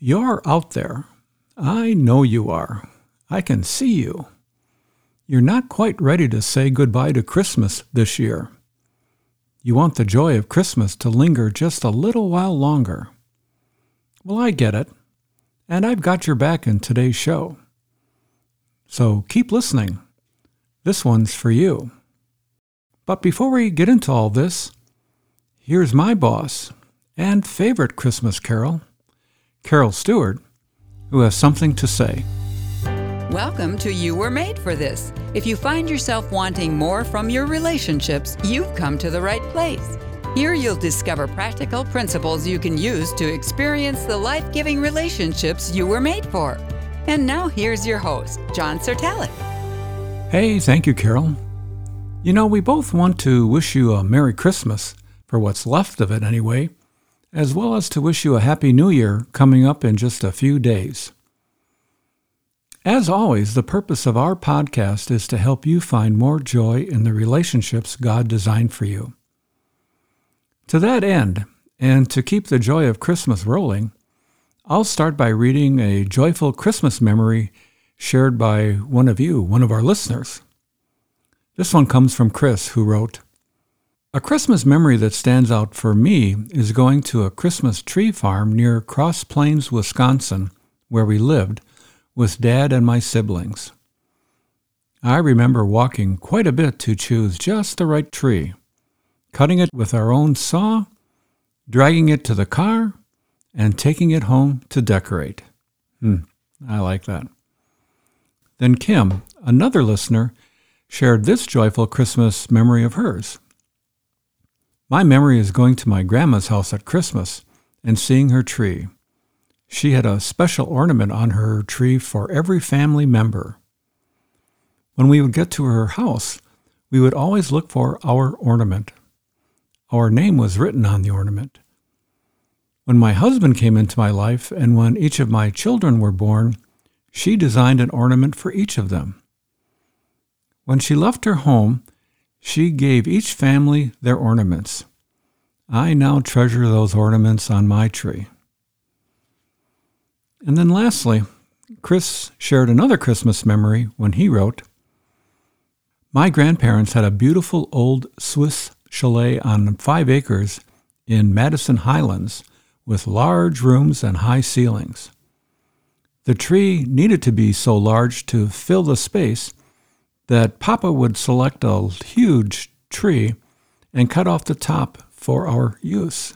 You're out there. I know you are. I can see you. You're not quite ready to say goodbye to Christmas this year. You want the joy of Christmas to linger just a little while longer. Well, I get it, and I've got your back in today's show. So keep listening. This one's for you. But before we get into all this, here's my boss and favorite Christmas carol, Carol Stewart, who has something to say. Welcome to You Were Made for This. If you find yourself wanting more from your relationships, you've come to the right place. Here you'll discover practical principles you can use to experience the life giving relationships you were made for. And now here's your host, John Certalic. Hey, thank you, Carol. You know, we both want to wish you a Merry Christmas, for what's left of it anyway, as well as to wish you a Happy New Year coming up in just a few days. As always, the purpose of our podcast is to help you find more joy in the relationships God designed for you. To that end, and to keep the joy of Christmas rolling, I'll start by reading a joyful Christmas memory shared by one of you, one of our listeners. This one comes from Chris, who wrote A Christmas memory that stands out for me is going to a Christmas tree farm near Cross Plains, Wisconsin, where we lived with Dad and my siblings. I remember walking quite a bit to choose just the right tree, cutting it with our own saw, dragging it to the car, and taking it home to decorate. Hmm, I like that. Then Kim, another listener, shared this joyful Christmas memory of hers. My memory is going to my grandma's house at Christmas and seeing her tree. She had a special ornament on her tree for every family member. When we would get to her house, we would always look for our ornament. Our name was written on the ornament. When my husband came into my life and when each of my children were born, she designed an ornament for each of them. When she left her home, she gave each family their ornaments. I now treasure those ornaments on my tree. And then lastly, Chris shared another Christmas memory when he wrote My grandparents had a beautiful old Swiss chalet on five acres in Madison Highlands with large rooms and high ceilings. The tree needed to be so large to fill the space that Papa would select a huge tree and cut off the top for our use.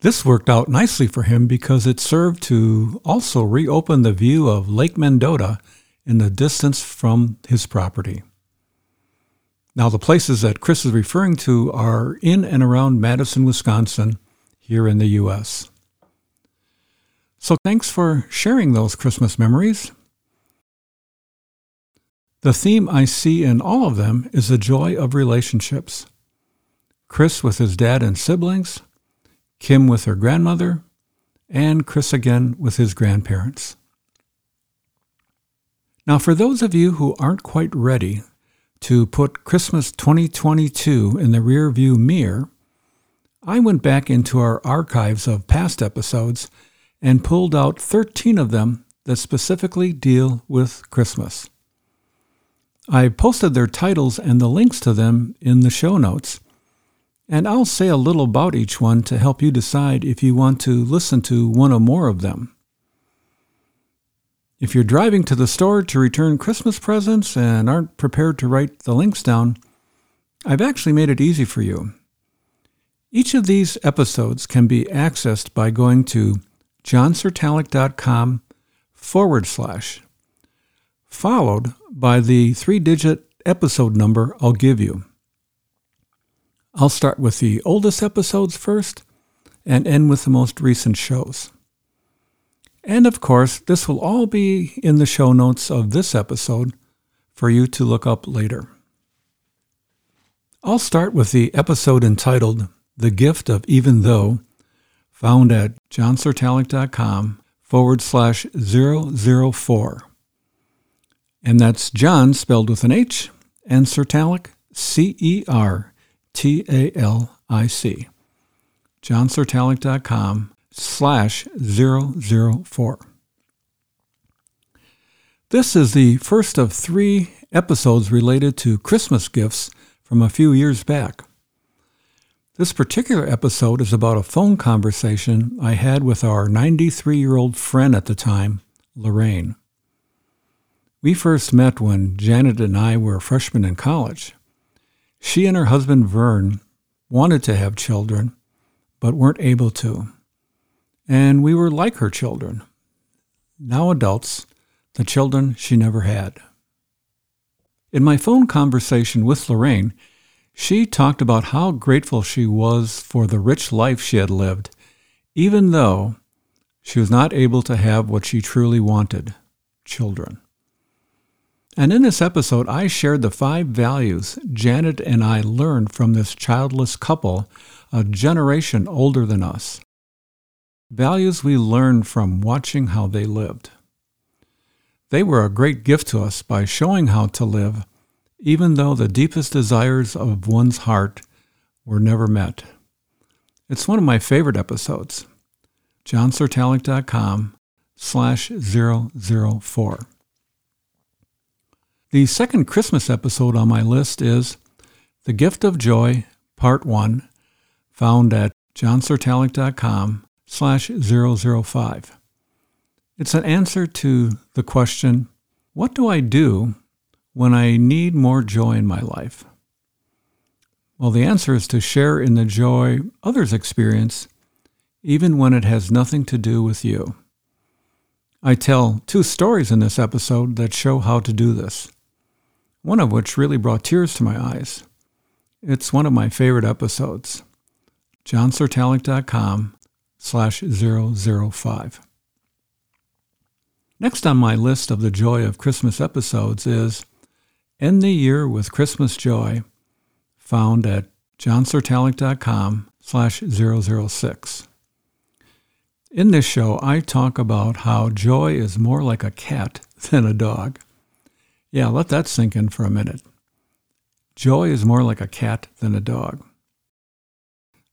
This worked out nicely for him because it served to also reopen the view of Lake Mendota in the distance from his property. Now, the places that Chris is referring to are in and around Madison, Wisconsin, here in the U.S. So, thanks for sharing those Christmas memories. The theme I see in all of them is the joy of relationships. Chris with his dad and siblings, Kim with her grandmother, and Chris again with his grandparents. Now, for those of you who aren't quite ready to put Christmas 2022 in the rearview mirror, I went back into our archives of past episodes and pulled out 13 of them that specifically deal with Christmas. I posted their titles and the links to them in the show notes, and I'll say a little about each one to help you decide if you want to listen to one or more of them. If you're driving to the store to return Christmas presents and aren't prepared to write the links down, I've actually made it easy for you. Each of these episodes can be accessed by going to johncertalic.com forward slash, followed by the three digit episode number I'll give you. I'll start with the oldest episodes first and end with the most recent shows. And of course, this will all be in the show notes of this episode for you to look up later. I'll start with the episode entitled The Gift of Even Though, found at johncertalic.com forward slash 004. And that's John spelled with an H and Certalic, C E R T A L I C. JohnCertalic.com slash 004. This is the first of three episodes related to Christmas gifts from a few years back. This particular episode is about a phone conversation I had with our 93 year old friend at the time, Lorraine. We first met when Janet and I were freshmen in college. She and her husband Vern wanted to have children, but weren't able to. And we were like her children, now adults, the children she never had. In my phone conversation with Lorraine, she talked about how grateful she was for the rich life she had lived, even though she was not able to have what she truly wanted children. And in this episode, I shared the five values Janet and I learned from this childless couple a generation older than us. Values we learned from watching how they lived. They were a great gift to us by showing how to live, even though the deepest desires of one's heart were never met. It's one of my favorite episodes. johncertalic.com slash 004. The second Christmas episode on my list is The Gift of Joy, Part 1, found at johncertalic.com slash 005. It's an answer to the question, what do I do when I need more joy in my life? Well, the answer is to share in the joy others experience, even when it has nothing to do with you. I tell two stories in this episode that show how to do this one of which really brought tears to my eyes. It's one of my favorite episodes. johncertalic.com slash 005. Next on my list of the joy of Christmas episodes is End the Year with Christmas Joy, found at johncertalic.com slash 006. In this show, I talk about how joy is more like a cat than a dog. Yeah, let that sink in for a minute. Joy is more like a cat than a dog.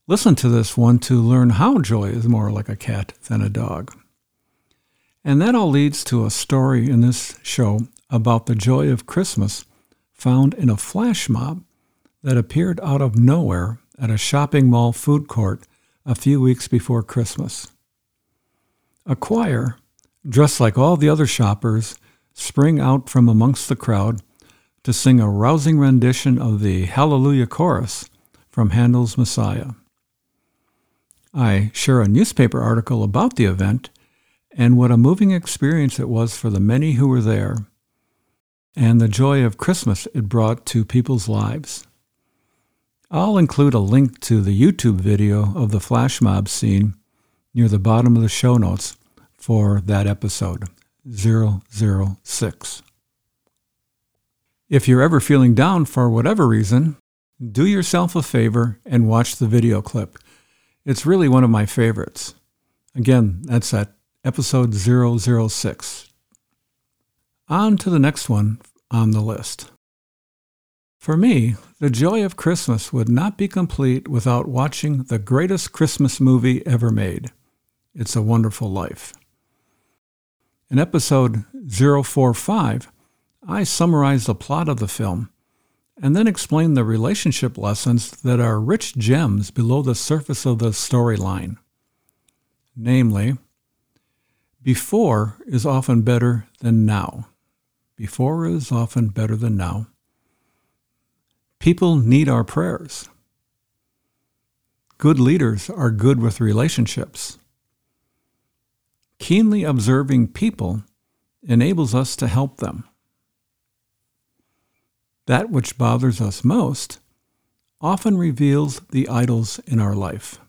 Listen to this one to learn how joy is more like a cat than a dog. And that all leads to a story in this show about the joy of Christmas found in a flash mob that appeared out of nowhere at a shopping mall food court a few weeks before Christmas. A choir, dressed like all the other shoppers, spring out from amongst the crowd to sing a rousing rendition of the Hallelujah Chorus from Handel's Messiah. I share a newspaper article about the event and what a moving experience it was for the many who were there, and the joy of Christmas it brought to people's lives. I'll include a link to the YouTube video of the flash mob scene near the bottom of the show notes for that episode. 006. If you're ever feeling down for whatever reason, do yourself a favor and watch the video clip. It's really one of my favorites. Again, that's at episode 006. On to the next one on the list. For me, the joy of Christmas would not be complete without watching the greatest Christmas movie ever made. It's a Wonderful Life. In episode 045, I summarize the plot of the film and then explain the relationship lessons that are rich gems below the surface of the storyline. Namely, before is often better than now. Before is often better than now. People need our prayers. Good leaders are good with relationships. Keenly observing people enables us to help them. That which bothers us most often reveals the idols in our life.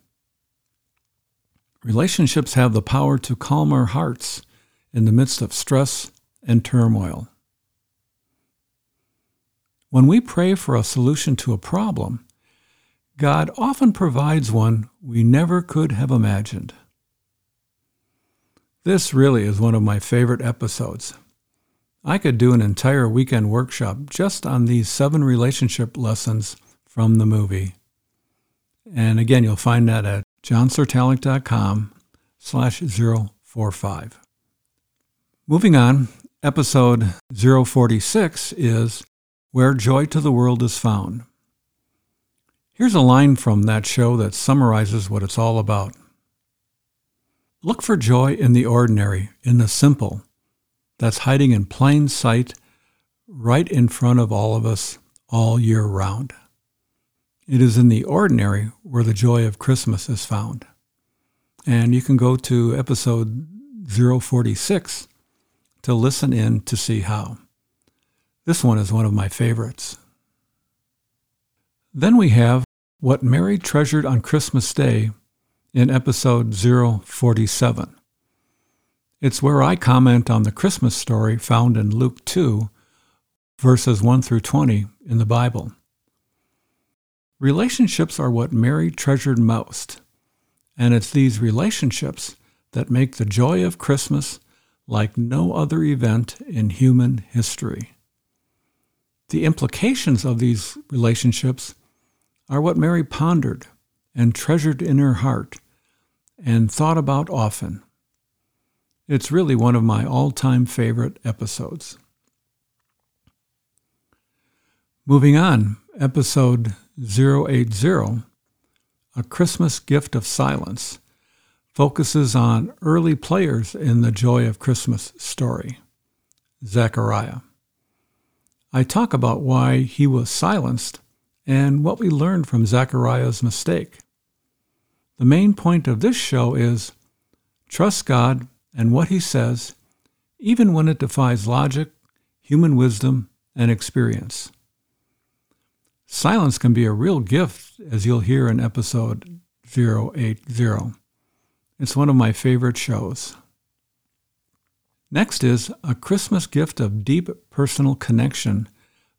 Relationships have the power to calm our hearts in the midst of stress and turmoil. When we pray for a solution to a problem, God often provides one we never could have imagined. This really is one of my favorite episodes. I could do an entire weekend workshop just on these seven relationship lessons from the movie. And again, you'll find that at johncertalic.com slash 045. Moving on, episode 046 is Where Joy to the World is Found. Here's a line from that show that summarizes what it's all about. Look for joy in the ordinary, in the simple, that's hiding in plain sight right in front of all of us all year round. It is in the ordinary where the joy of Christmas is found. And you can go to episode 046 to listen in to see how. This one is one of my favorites. Then we have What Mary Treasured on Christmas Day in episode 047. It's where I comment on the Christmas story found in Luke 2, verses 1 through 20 in the Bible. Relationships are what Mary treasured most, and it's these relationships that make the joy of Christmas like no other event in human history. The implications of these relationships are what Mary pondered and treasured in her heart and thought about often. It's really one of my all time favorite episodes. Moving on, episode 080, A Christmas Gift of Silence, focuses on early players in the Joy of Christmas story, Zechariah. I talk about why he was silenced and what we learned from Zechariah's mistake. The main point of this show is trust God and what He says, even when it defies logic, human wisdom, and experience. Silence can be a real gift, as you'll hear in episode 080. It's one of my favorite shows. Next is A Christmas Gift of Deep Personal Connection,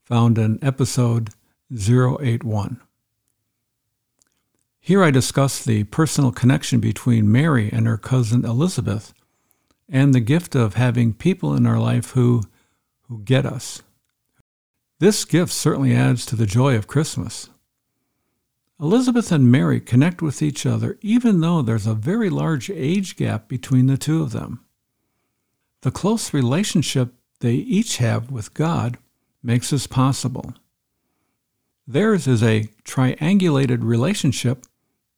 found in episode 081. Here I discuss the personal connection between Mary and her cousin Elizabeth and the gift of having people in our life who, who get us. This gift certainly adds to the joy of Christmas. Elizabeth and Mary connect with each other even though there's a very large age gap between the two of them. The close relationship they each have with God makes this possible. Theirs is a triangulated relationship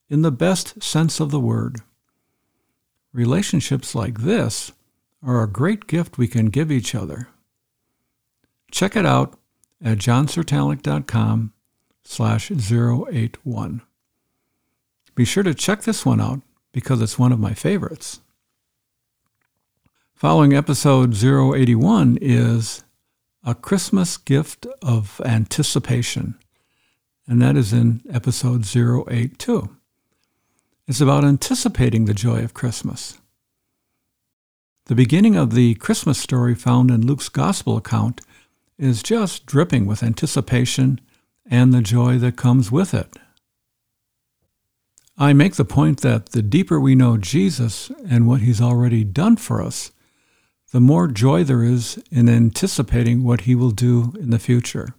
in the best sense of the word. Relationships like this are a great gift we can give each other. Check it out at johncertalic.com slash 081. Be sure to check this one out because it's one of my favorites. Following episode 081 is A Christmas Gift of Anticipation, and that is in episode 082. It's about anticipating the joy of Christmas. The beginning of the Christmas story found in Luke's Gospel account is just dripping with anticipation and the joy that comes with it. I make the point that the deeper we know Jesus and what he's already done for us, the more joy there is in anticipating what he will do in the future.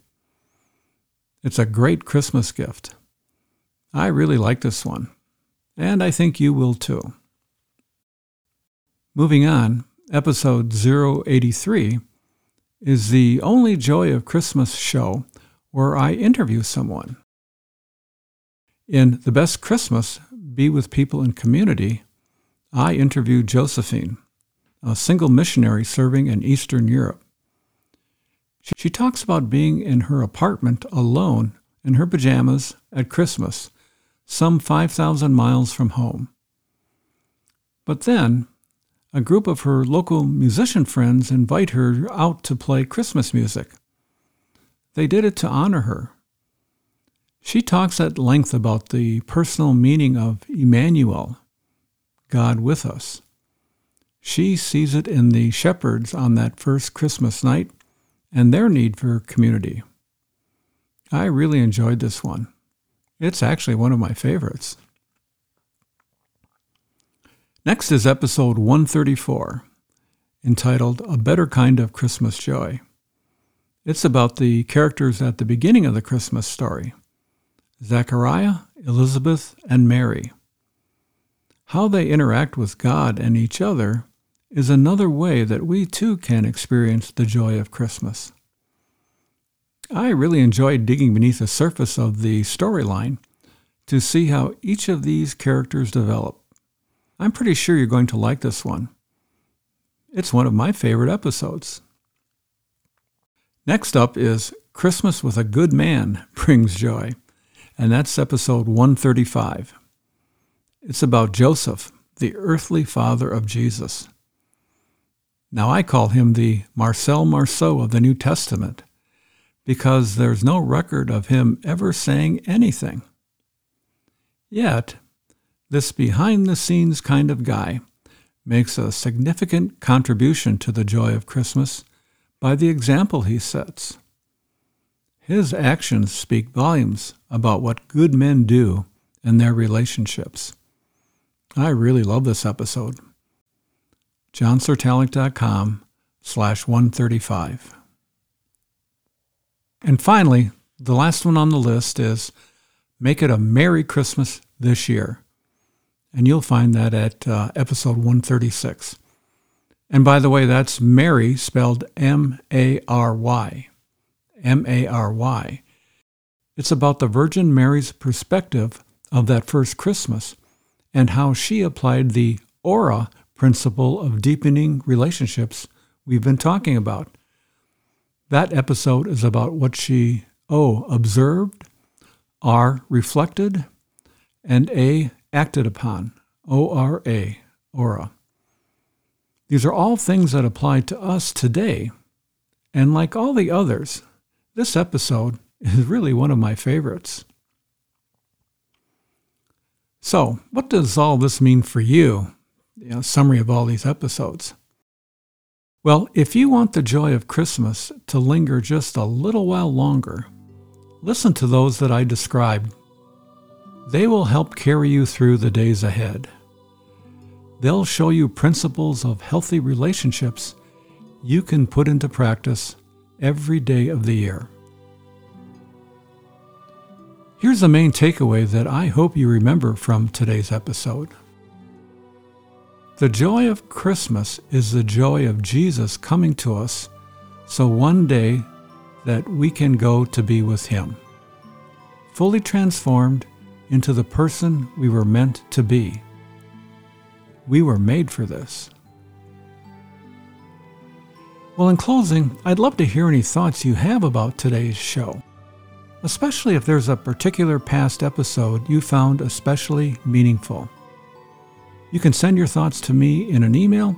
It's a great Christmas gift. I really like this one, and I think you will too. Moving on, episode 083 is the only Joy of Christmas show where I interview someone. In The Best Christmas Be with People in Community, I interviewed Josephine, a single missionary serving in Eastern Europe. She talks about being in her apartment alone in her pajamas at Christmas, some 5,000 miles from home. But then, a group of her local musician friends invite her out to play Christmas music. They did it to honor her. She talks at length about the personal meaning of Emmanuel, God with us. She sees it in the shepherds on that first Christmas night and their need for community. I really enjoyed this one. It's actually one of my favorites. Next is episode 134, entitled A Better Kind of Christmas Joy. It's about the characters at the beginning of the Christmas story Zechariah, Elizabeth, and Mary. how they interact with God and each other is another way that we too can experience the joy of Christmas. I really enjoyed digging beneath the surface of the storyline to see how each of these characters develop. I'm pretty sure you're going to like this one. It's one of my favorite episodes. Next up is Christmas with a Good Man Brings Joy, and that's episode 135. It's about Joseph, the earthly father of Jesus. Now I call him the Marcel Marceau of the New Testament because there's no record of him ever saying anything. Yet, this behind the scenes kind of guy makes a significant contribution to the joy of Christmas by the example he sets. His actions speak volumes about what good men do in their relationships. I really love this episode johncertalic.com slash 135. And finally, the last one on the list is Make It a Merry Christmas This Year. And you'll find that at uh, episode 136. And by the way, that's Mary spelled M A R Y. M A R Y. It's about the Virgin Mary's perspective of that first Christmas and how she applied the aura principle of deepening relationships we've been talking about. That episode is about what she O observed, R reflected, and A acted upon. O R A, aura. These are all things that apply to us today. And like all the others, this episode is really one of my favorites. So, what does all this mean for you? You know, summary of all these episodes. Well, if you want the joy of Christmas to linger just a little while longer, listen to those that I described. They will help carry you through the days ahead. They'll show you principles of healthy relationships you can put into practice every day of the year. Here's the main takeaway that I hope you remember from today's episode. The joy of Christmas is the joy of Jesus coming to us so one day that we can go to be with Him, fully transformed into the person we were meant to be. We were made for this. Well, in closing, I'd love to hear any thoughts you have about today's show especially if there's a particular past episode you found especially meaningful. You can send your thoughts to me in an email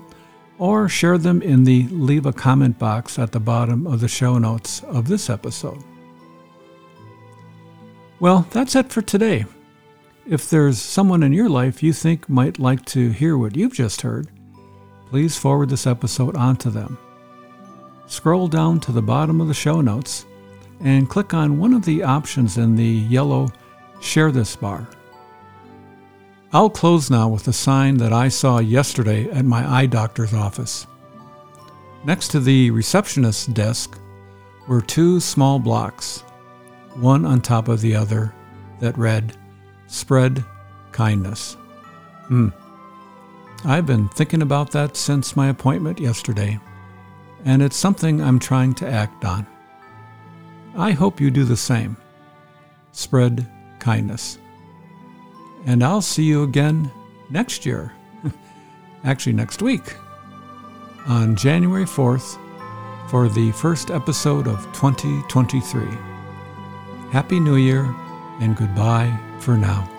or share them in the leave a comment box at the bottom of the show notes of this episode. Well, that's it for today. If there's someone in your life you think might like to hear what you've just heard, please forward this episode on to them. Scroll down to the bottom of the show notes and click on one of the options in the yellow Share This bar. I'll close now with a sign that I saw yesterday at my eye doctor's office. Next to the receptionist's desk were two small blocks, one on top of the other, that read, Spread Kindness. Hmm. I've been thinking about that since my appointment yesterday, and it's something I'm trying to act on. I hope you do the same. Spread kindness. And I'll see you again next year, actually next week, on January 4th for the first episode of 2023. Happy New Year and goodbye for now.